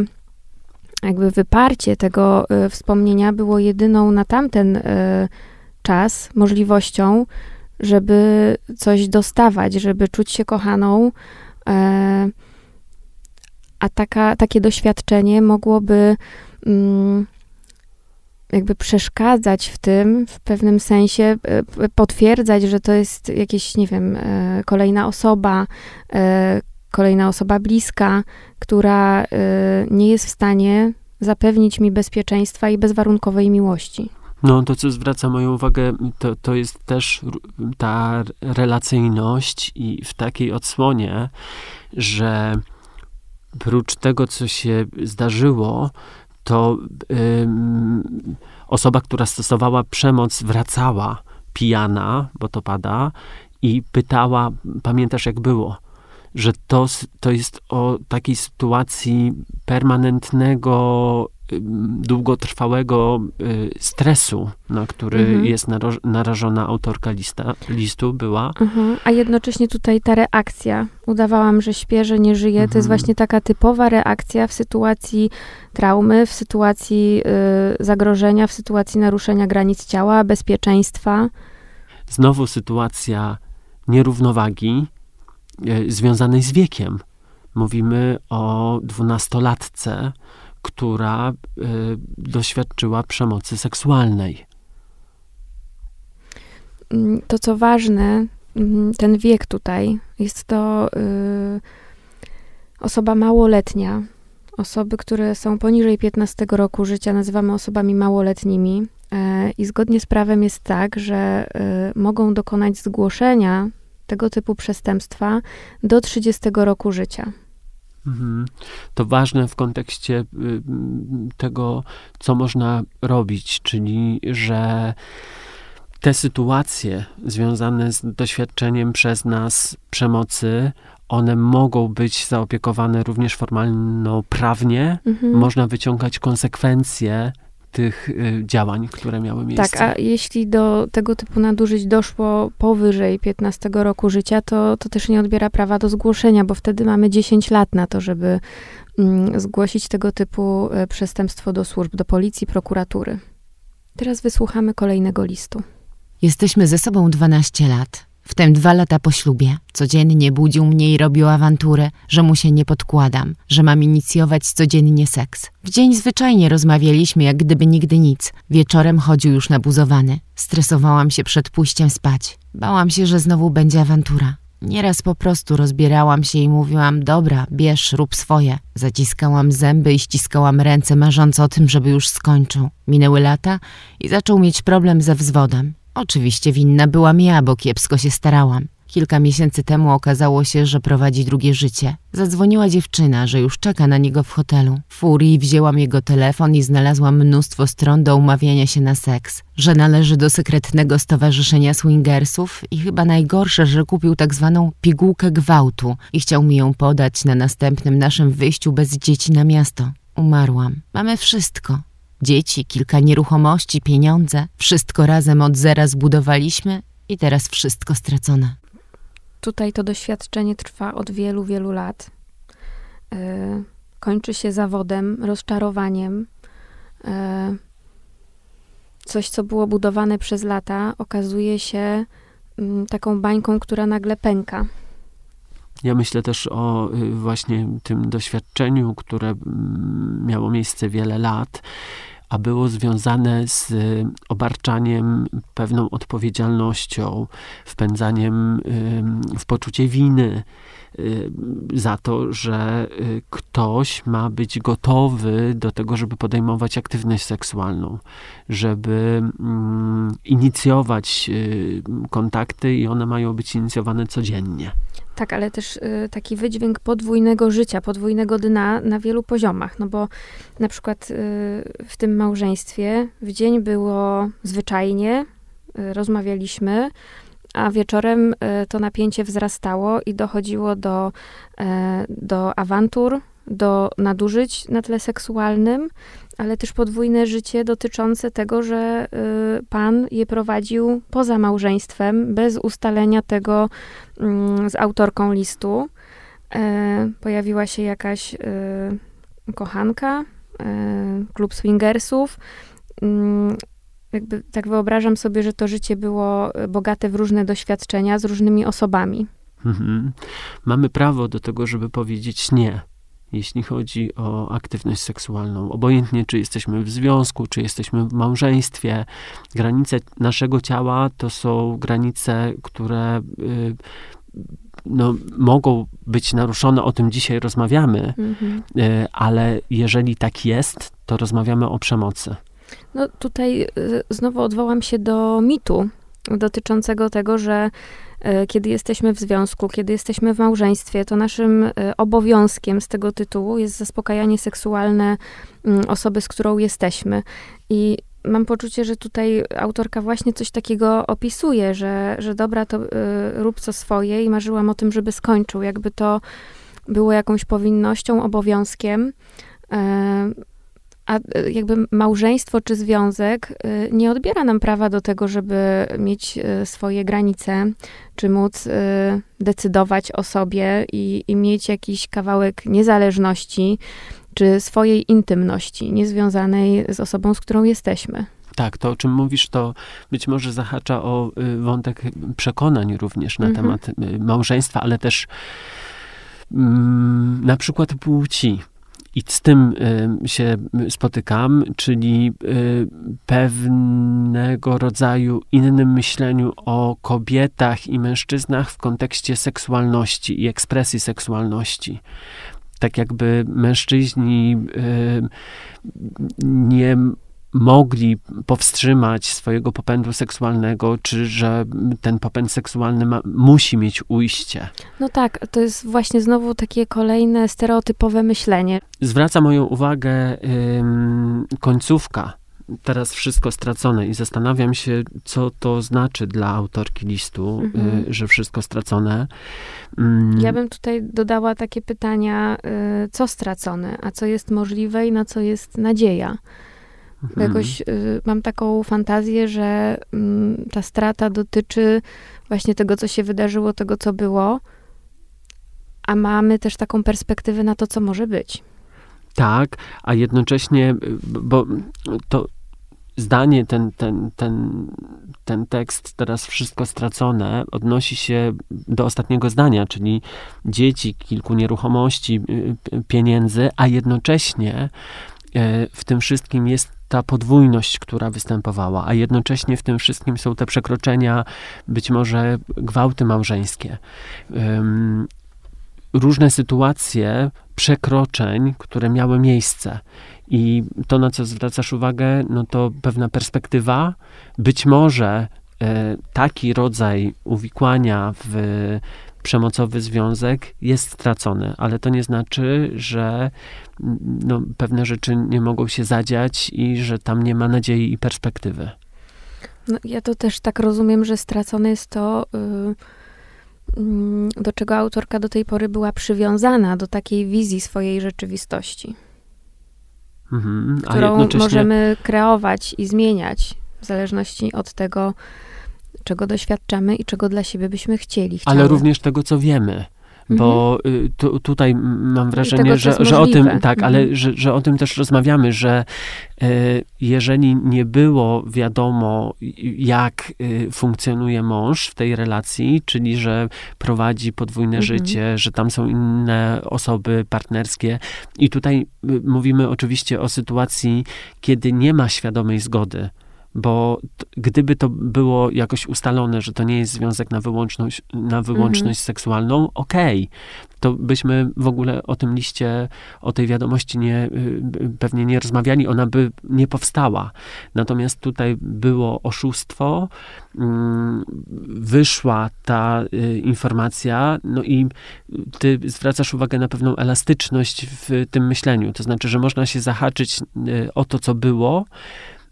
jakby wyparcie tego y, wspomnienia było jedyną na tamten y, czas możliwością, żeby coś dostawać, żeby czuć się kochaną. Y, a taka, takie doświadczenie mogłoby mm, jakby przeszkadzać w tym, w pewnym sensie e, potwierdzać, że to jest jakieś, nie wiem, e, kolejna osoba, e, kolejna osoba bliska, która nie jest w stanie zapewnić mi bezpieczeństwa i bezwarunkowej miłości. No, to co zwraca moją uwagę, to, to jest też ta relacyjność i w takiej odsłonie, że prócz tego, co się zdarzyło, to osoba, która stosowała przemoc, wracała pijana, bo to pada, i pytała: Pamiętasz, jak było? Że to, to jest o takiej sytuacji permanentnego długotrwałego y, stresu, na który mhm. jest narażona autorka lista, listu, była. Mhm. A jednocześnie tutaj ta reakcja. Udawałam, że śpię, że nie żyję. Mhm. To jest mhm. właśnie taka typowa reakcja w sytuacji traumy, w sytuacji y, zagrożenia, w sytuacji naruszenia granic ciała, bezpieczeństwa. Znowu sytuacja nierównowagi y, związanej z wiekiem. Mówimy o dwunastolatce, która y, doświadczyła przemocy seksualnej. Mm, to, co ważne, mm, ten wiek tutaj, jest to y, osoba małoletnia. Osoby, które są poniżej 15 roku życia, nazywamy osobami małoletnimi. Y, I zgodnie z prawem jest tak, że y, mogą dokonać zgłoszenia tego typu przestępstwa do 30 roku życia. Mhm. To ważne w kontekście y, tego, co można robić, czyli że te sytuacje związane z doświadczeniem przez nas przemocy, one mogą być zaopiekowane również formalno-prawnie. Mhm. Można wyciągać konsekwencje tych y, działań, które miały miejsce. Tak, a jeśli do tego typu nadużyć doszło powyżej 15 roku życia, to, to też nie odbiera prawa do zgłoszenia, bo wtedy mamy 10 lat na to, żeby mm, zgłosić tego typu y, przestępstwo do służb, do policji, prokuratury. Teraz wysłuchamy kolejnego listu. Jesteśmy ze sobą 12 lat. Wtem dwa lata po ślubie. Codziennie budził mnie i robił awanturę, że mu się nie podkładam, że mam inicjować codziennie seks. W dzień zwyczajnie rozmawialiśmy, jak gdyby nigdy nic. Wieczorem chodził już nabuzowany. Stresowałam się przed pójściem spać. Bałam się, że znowu będzie awantura. Nieraz po prostu rozbierałam się i mówiłam, dobra, bierz, rób swoje. Zaciskałam zęby i ściskałam ręce, marząc o tym, żeby już skończył. Minęły lata i zaczął mieć problem ze wzwodem. Oczywiście winna byłam ja, bo kiepsko się starałam. Kilka miesięcy temu okazało się, że prowadzi drugie życie. Zadzwoniła dziewczyna, że już czeka na niego w hotelu. W furii wzięłam jego telefon i znalazłam mnóstwo stron do umawiania się na seks. Że należy do sekretnego stowarzyszenia swingersów i chyba najgorsze, że kupił tak zwaną pigułkę gwałtu i chciał mi ją podać na następnym naszym wyjściu bez dzieci na miasto. Umarłam. Mamy wszystko. Dzieci, kilka nieruchomości, pieniądze. Wszystko razem od zera zbudowaliśmy i teraz wszystko stracone. Tutaj to doświadczenie trwa od wielu, wielu lat. Yy, kończy się zawodem, rozczarowaniem. Yy, coś, co było budowane przez lata, okazuje się yy, taką bańką, która nagle pęka. Ja myślę też o y, właśnie tym doświadczeniu, które mm, miało miejsce wiele lat a było związane z y, obarczaniem pewną odpowiedzialnością, wpędzaniem w poczucie winy y, za to, że y, ktoś ma być gotowy do tego, żeby podejmować aktywność seksualną, żeby mm, inicjować kontakty i one mają być inicjowane codziennie. Tak, ale też y, taki wydźwięk podwójnego życia, podwójnego dna na wielu poziomach. No bo na przykład y, w tym małżeństwie w dzień było zwyczajnie, y, rozmawialiśmy, a wieczorem y, to napięcie wzrastało i dochodziło do, e, do awantur, do nadużyć na tle seksualnym, ale też podwójne życie dotyczące tego, że y, pan je prowadził poza małżeństwem, bez ustalenia tego mm, z autorką listu. E, pojawiła się jakaś y, kochanka, e, klub swingersów. Mm, jakby tak wyobrażam sobie, że to życie było bogate w różne doświadczenia z różnymi osobami. Mhm. Mamy prawo do tego, żeby powiedzieć nie jeśli chodzi o aktywność seksualną. Obojętnie, czy jesteśmy w związku, czy jesteśmy w małżeństwie, granice naszego ciała to są granice, które y, no, mogą być naruszone, o tym dzisiaj rozmawiamy, mhm. Y, ale jeżeli tak jest, to rozmawiamy o przemocy. No tutaj y, znowu odwołam się do mitu dotyczącego tego, że E, kiedy jesteśmy w związku, kiedy jesteśmy w małżeństwie, to naszym e, obowiązkiem z tego tytułu jest zaspokajanie seksualne mm, osoby, z którą jesteśmy. I mam poczucie, że tutaj autorka właśnie coś takiego opisuje, że, że dobra, to y, rób co swoje i marzyłam o tym, żeby skończył. Jakby to było jakąś powinnością, obowiązkiem. Y, a e, jakby małżeństwo czy związek e, nie odbiera nam prawa do tego, żeby mieć e, swoje granice, czy móc decydować o sobie i, i mieć jakiś kawałek niezależności, czy swojej intymności, niezwiązanej z osobą, z którą jesteśmy. Tak, to o czym mówisz, to być może zahacza o wątek przekonań również na mhm. temat małżeństwa, ale też mm, na przykład płci. I z tym y, się spotykam, czyli y, pewnego rodzaju innym myśleniu o kobietach i mężczyznach w kontekście seksualności i ekspresji seksualności. Tak jakby mężczyźni y, nie mogli powstrzymać swojego popędu seksualnego, czy że ten popęd seksualny ma, musi mieć ujście. No tak, to jest właśnie znowu takie kolejne stereotypowe myślenie. Zwraca moją uwagę ym, końcówka. Teraz wszystko stracone i zastanawiam się, co to znaczy dla autorki listu, mhm. y, że wszystko stracone. Mm. Ja bym tutaj dodała takie pytania, y, co stracone, a co jest możliwe i na co jest nadzieja. Mhm. Jakoś y, mam taką fantazję, że y, ta strata dotyczy właśnie tego, co się wydarzyło, tego, co było, a mamy też taką perspektywę na to, co może być. Tak, a jednocześnie, y, bo to zdanie, ten, ten, ten, ten tekst, teraz wszystko stracone, odnosi się do ostatniego zdania, czyli dzieci, kilku nieruchomości, pieniędzy, a jednocześnie w tym wszystkim jest ta podwójność, która występowała, a jednocześnie w tym wszystkim są te przekroczenia, być może gwałty małżeńskie. Różne sytuacje przekroczeń, które miały miejsce. I to, na co zwracasz uwagę, no to pewna perspektywa. Być może e, taki rodzaj uwikłania w przemocowy związek jest stracony, ale to nie znaczy, że no, pewne rzeczy nie mogą się zadziać i że tam nie ma nadziei i perspektywy. No, ja to też tak rozumiem, że stracone jest to, yy, do czego autorka do tej pory była przywiązana, do takiej wizji swojej rzeczywistości. Mhm, którą jednocześnie... możemy kreować i zmieniać w zależności od tego, czego doświadczamy i czego dla siebie byśmy chcieli. Chciały. Ale również tego, co wiemy. Bo mhm. y, tu, tutaj mam wrażenie, tego, że, że o tym, tak, mhm. ale że, że o tym też rozmawiamy, że y, jeżeli nie było wiadomo, jak y, funkcjonuje mąż w tej relacji, czyli że prowadzi podwójne mhm. życie, że tam są inne osoby partnerskie, i tutaj mówimy oczywiście o sytuacji, kiedy nie ma świadomej zgody bo gdyby to było jakoś ustalone, że to nie jest związek na wyłączność, na wyłączność mhm. seksualną, okej, okay. to byśmy w ogóle o tym liście, o tej wiadomości nie, y, pewnie nie rozmawiali, ona by nie powstała. Natomiast tutaj było oszustwo, mm, wyszła ta y, informacja, no i ty zwracasz uwagę na pewną elastyczność w tym myśleniu, to znaczy, że można się zahaczyć y, o to, co było,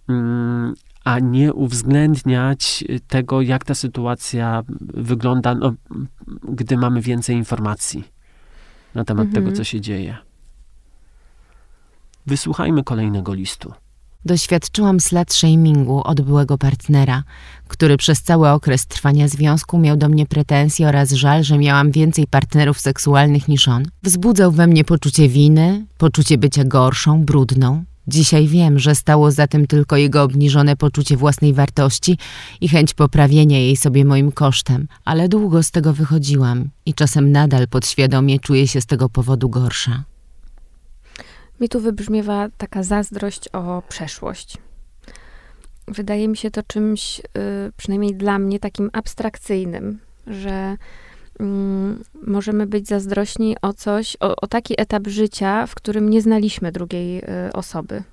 mm, a nie uwzględniać tego, jak ta sytuacja wygląda, no, gdy mamy więcej informacji na temat mhm. tego, co się dzieje. Wysłuchajmy kolejnego listu. Doświadczyłam slut shamingu od byłego partnera, który przez cały okres trwania związku miał do mnie pretensje oraz żal, że miałam więcej partnerów seksualnych niż on. Wzbudzał we mnie poczucie winy, poczucie bycia gorszą, brudną. Dzisiaj wiem, że stało za tym tylko jego obniżone poczucie własnej wartości i chęć poprawienia jej sobie moim kosztem, ale długo z tego wychodziłam i czasem nadal podświadomie czuję się z tego powodu gorsza. Mi tu wybrzmiewa taka zazdrość o przeszłość. Wydaje mi się to czymś, y, przynajmniej dla mnie, takim abstrakcyjnym, że mm, możemy być zazdrośni o coś, o, o, taki etap życia, w którym nie znaliśmy drugiej y, osoby.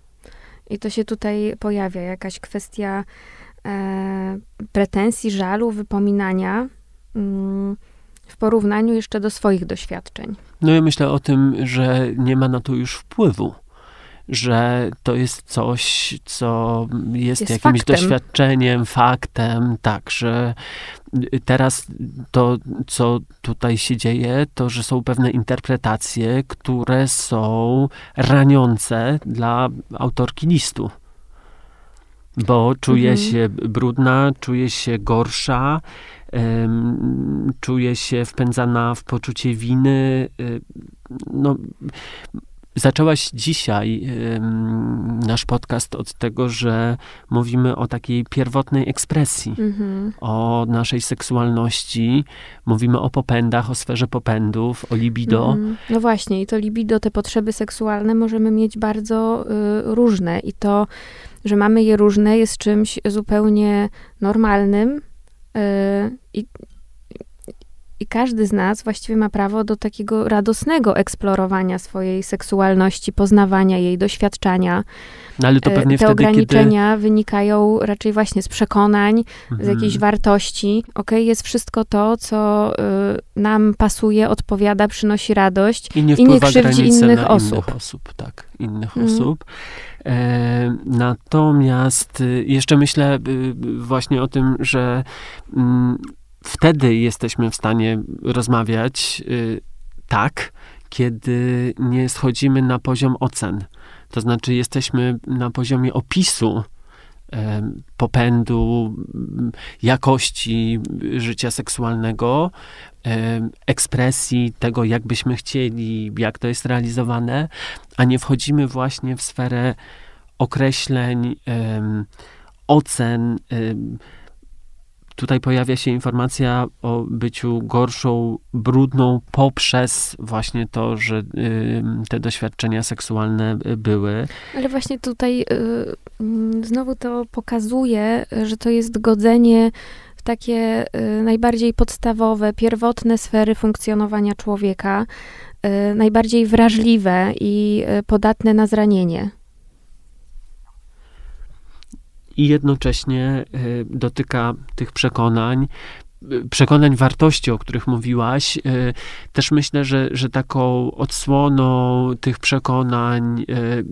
I to się tutaj pojawia, jakaś kwestia e, pretensji, żalu, wypominania mm, w porównaniu jeszcze do swoich doświadczeń. No ja myślę o tym, że nie ma na to już wpływu że to jest coś, co jest, jest jakimś faktem. doświadczeniem, faktem, tak, że teraz to, co tutaj się dzieje, to, że są pewne interpretacje, które są raniące dla autorki listu. Bo czuje mhm. się brudna, czuje się gorsza, um, czuje się wpędzana w poczucie winy. No, Zaczęłaś dzisiaj nasz podcast od tego, że mówimy o takiej pierwotnej ekspresji, mhm. o naszej seksualności, mówimy o popędach, o sferze popędów, o libido. Mhm. No właśnie, i to libido, te potrzeby seksualne możemy mieć bardzo y, różne, i to, że mamy je różne, jest czymś zupełnie normalnym. Y, I i każdy z nas właściwie ma prawo do takiego radosnego eksplorowania swojej seksualności, poznawania jej, doświadczania. No ale to pewnie Te wtedy, ograniczenia kiedy... wynikają raczej właśnie z przekonań, mhm. z jakiejś wartości. Ok, jest wszystko to, co y, nam pasuje, odpowiada, przynosi radość i nie, i nie krzywdzi innych osób. innych osób. Tak, innych mhm. osób. E, natomiast y, jeszcze myślę y, właśnie o tym, że mm, wtedy jesteśmy w stanie rozmawiać y, tak, kiedy nie schodzimy na poziom ocen. To znaczy, jesteśmy na poziomie opisu popędu, jakości życia seksualnego, ekspresji tego, jak byśmy chcieli, jak to jest realizowane, a nie wchodzimy właśnie w sferę określeń, ocen. Tutaj pojawia się informacja o byciu gorszą, brudną poprzez właśnie to, że te doświadczenia seksualne były. Ale właśnie tutaj y, znowu to pokazuje, że to jest godzenie w takie y, najbardziej podstawowe, pierwotne sfery funkcjonowania człowieka, y, najbardziej wrażliwe i podatne na zranienie i jednocześnie y, dotyka tych przekonań, y, przekonań wartości, o których mówiłaś. Y, też myślę, że, że taką odsłoną tych przekonań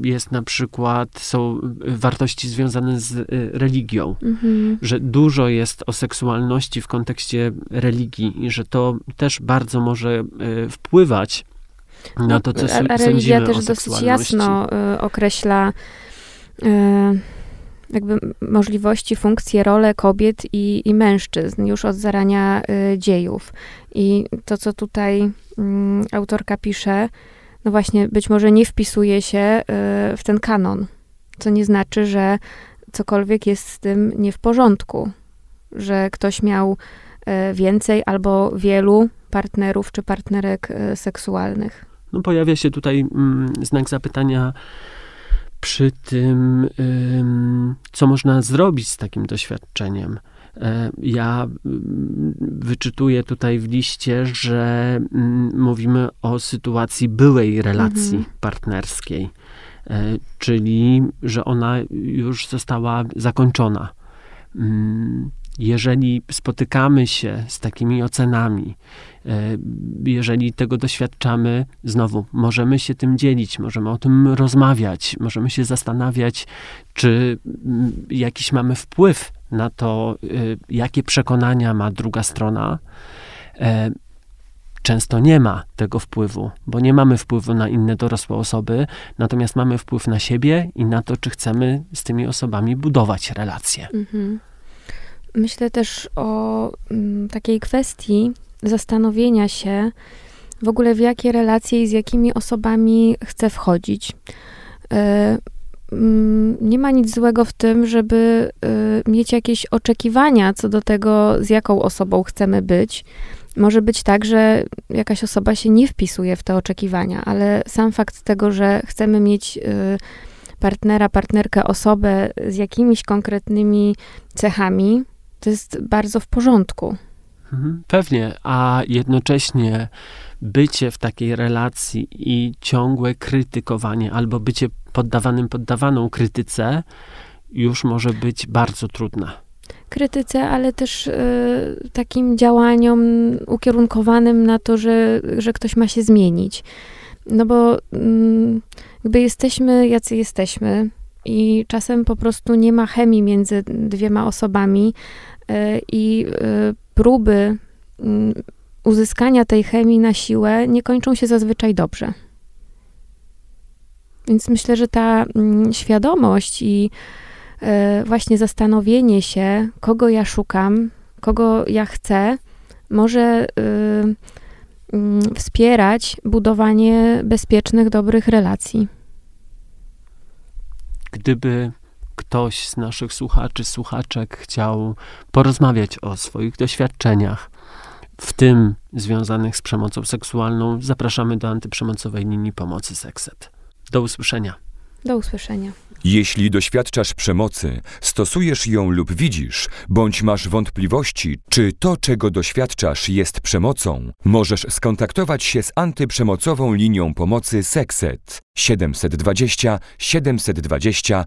jest na przykład, są wartości związane z religią, mhm. że dużo jest o seksualności w kontekście religii i że to też bardzo może wpływać na to, co no, a, a religia też dosyć jasno określa jakby możliwości, funkcje, role kobiet i, i mężczyzn już od zarania y, dziejów. I to, co tutaj y, autorka pisze, no właśnie, być może nie wpisuje się y, w ten kanon, co nie znaczy, że cokolwiek jest z tym nie w porządku, że ktoś miał y, więcej albo wielu partnerów czy partnerek y, seksualnych. No pojawia się tutaj mm, znak zapytania przy tym, co można zrobić z takim doświadczeniem. E, ja wyczytuję tutaj w liście, że mówimy o sytuacji byłej relacji mhm. partnerskiej, e, czyli że ona już została zakończona. Jeżeli spotykamy się z takimi ocenami, E, jeżeli tego doświadczamy, znowu możemy się tym dzielić, możemy o tym rozmawiać, możemy się zastanawiać, czy mm, jakiś mamy wpływ na to, e, jakie przekonania ma druga strona. E, często nie ma tego wpływu, bo nie mamy wpływu na inne dorosłe osoby, natomiast mamy wpływ na siebie i na to, czy chcemy z tymi osobami budować relacje. Mhm. Myślę też o mm, takiej kwestii, zastanowienia się w ogóle w jakie relacje i z jakimi osobami chcę wchodzić. E, mm, nie ma nic złego w tym, żeby e, mieć jakieś oczekiwania co do tego, z jaką osobą chcemy być. Może być tak, że jakaś osoba się nie wpisuje w te oczekiwania, ale sam fakt tego, że chcemy mieć e, partnera, partnerkę, osobę z jakimiś konkretnymi cechami, to jest bardzo w porządku. Mhm, pewnie, a jednocześnie bycie w takiej relacji i ciągłe krytykowanie albo bycie poddawanym, poddawaną krytyce już może być bardzo trudne. Krytyce, ale też y, takim działaniom ukierunkowanym na to, że, że ktoś ma się zmienić. No bo y, jakby jesteśmy, jacy jesteśmy, i czasem po prostu nie ma chemii między dwiema osobami, i y, próby mm, uzyskania tej chemii na siłę nie kończą się zazwyczaj dobrze. Więc myślę, że ta mm, świadomość i e, właśnie zastanowienie się, kogo ja szukam, kogo ja chcę, może mm, wspierać budowanie bezpiecznych, dobrych relacji. Gdyby ktoś z naszych słuchaczy, słuchaczek chciał porozmawiać o swoich doświadczeniach, w tym związanych z przemocą seksualną, zapraszamy do antyprzemocowej linii pomocy Sekset. Do usłyszenia. Do usłyszenia. Jeśli doświadczasz przemocy, stosujesz ją lub widzisz, bądź masz wątpliwości, czy to, czego doświadczasz, jest przemocą, możesz skontaktować się z antyprzemocową linią pomocy Sekset 720 720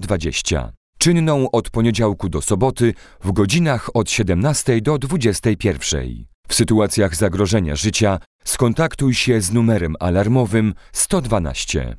020. Czynną od poniedziałku do soboty w godzinach od 17 do 21. W sytuacjach zagrożenia życia skontaktuj się z numerem alarmowym 112.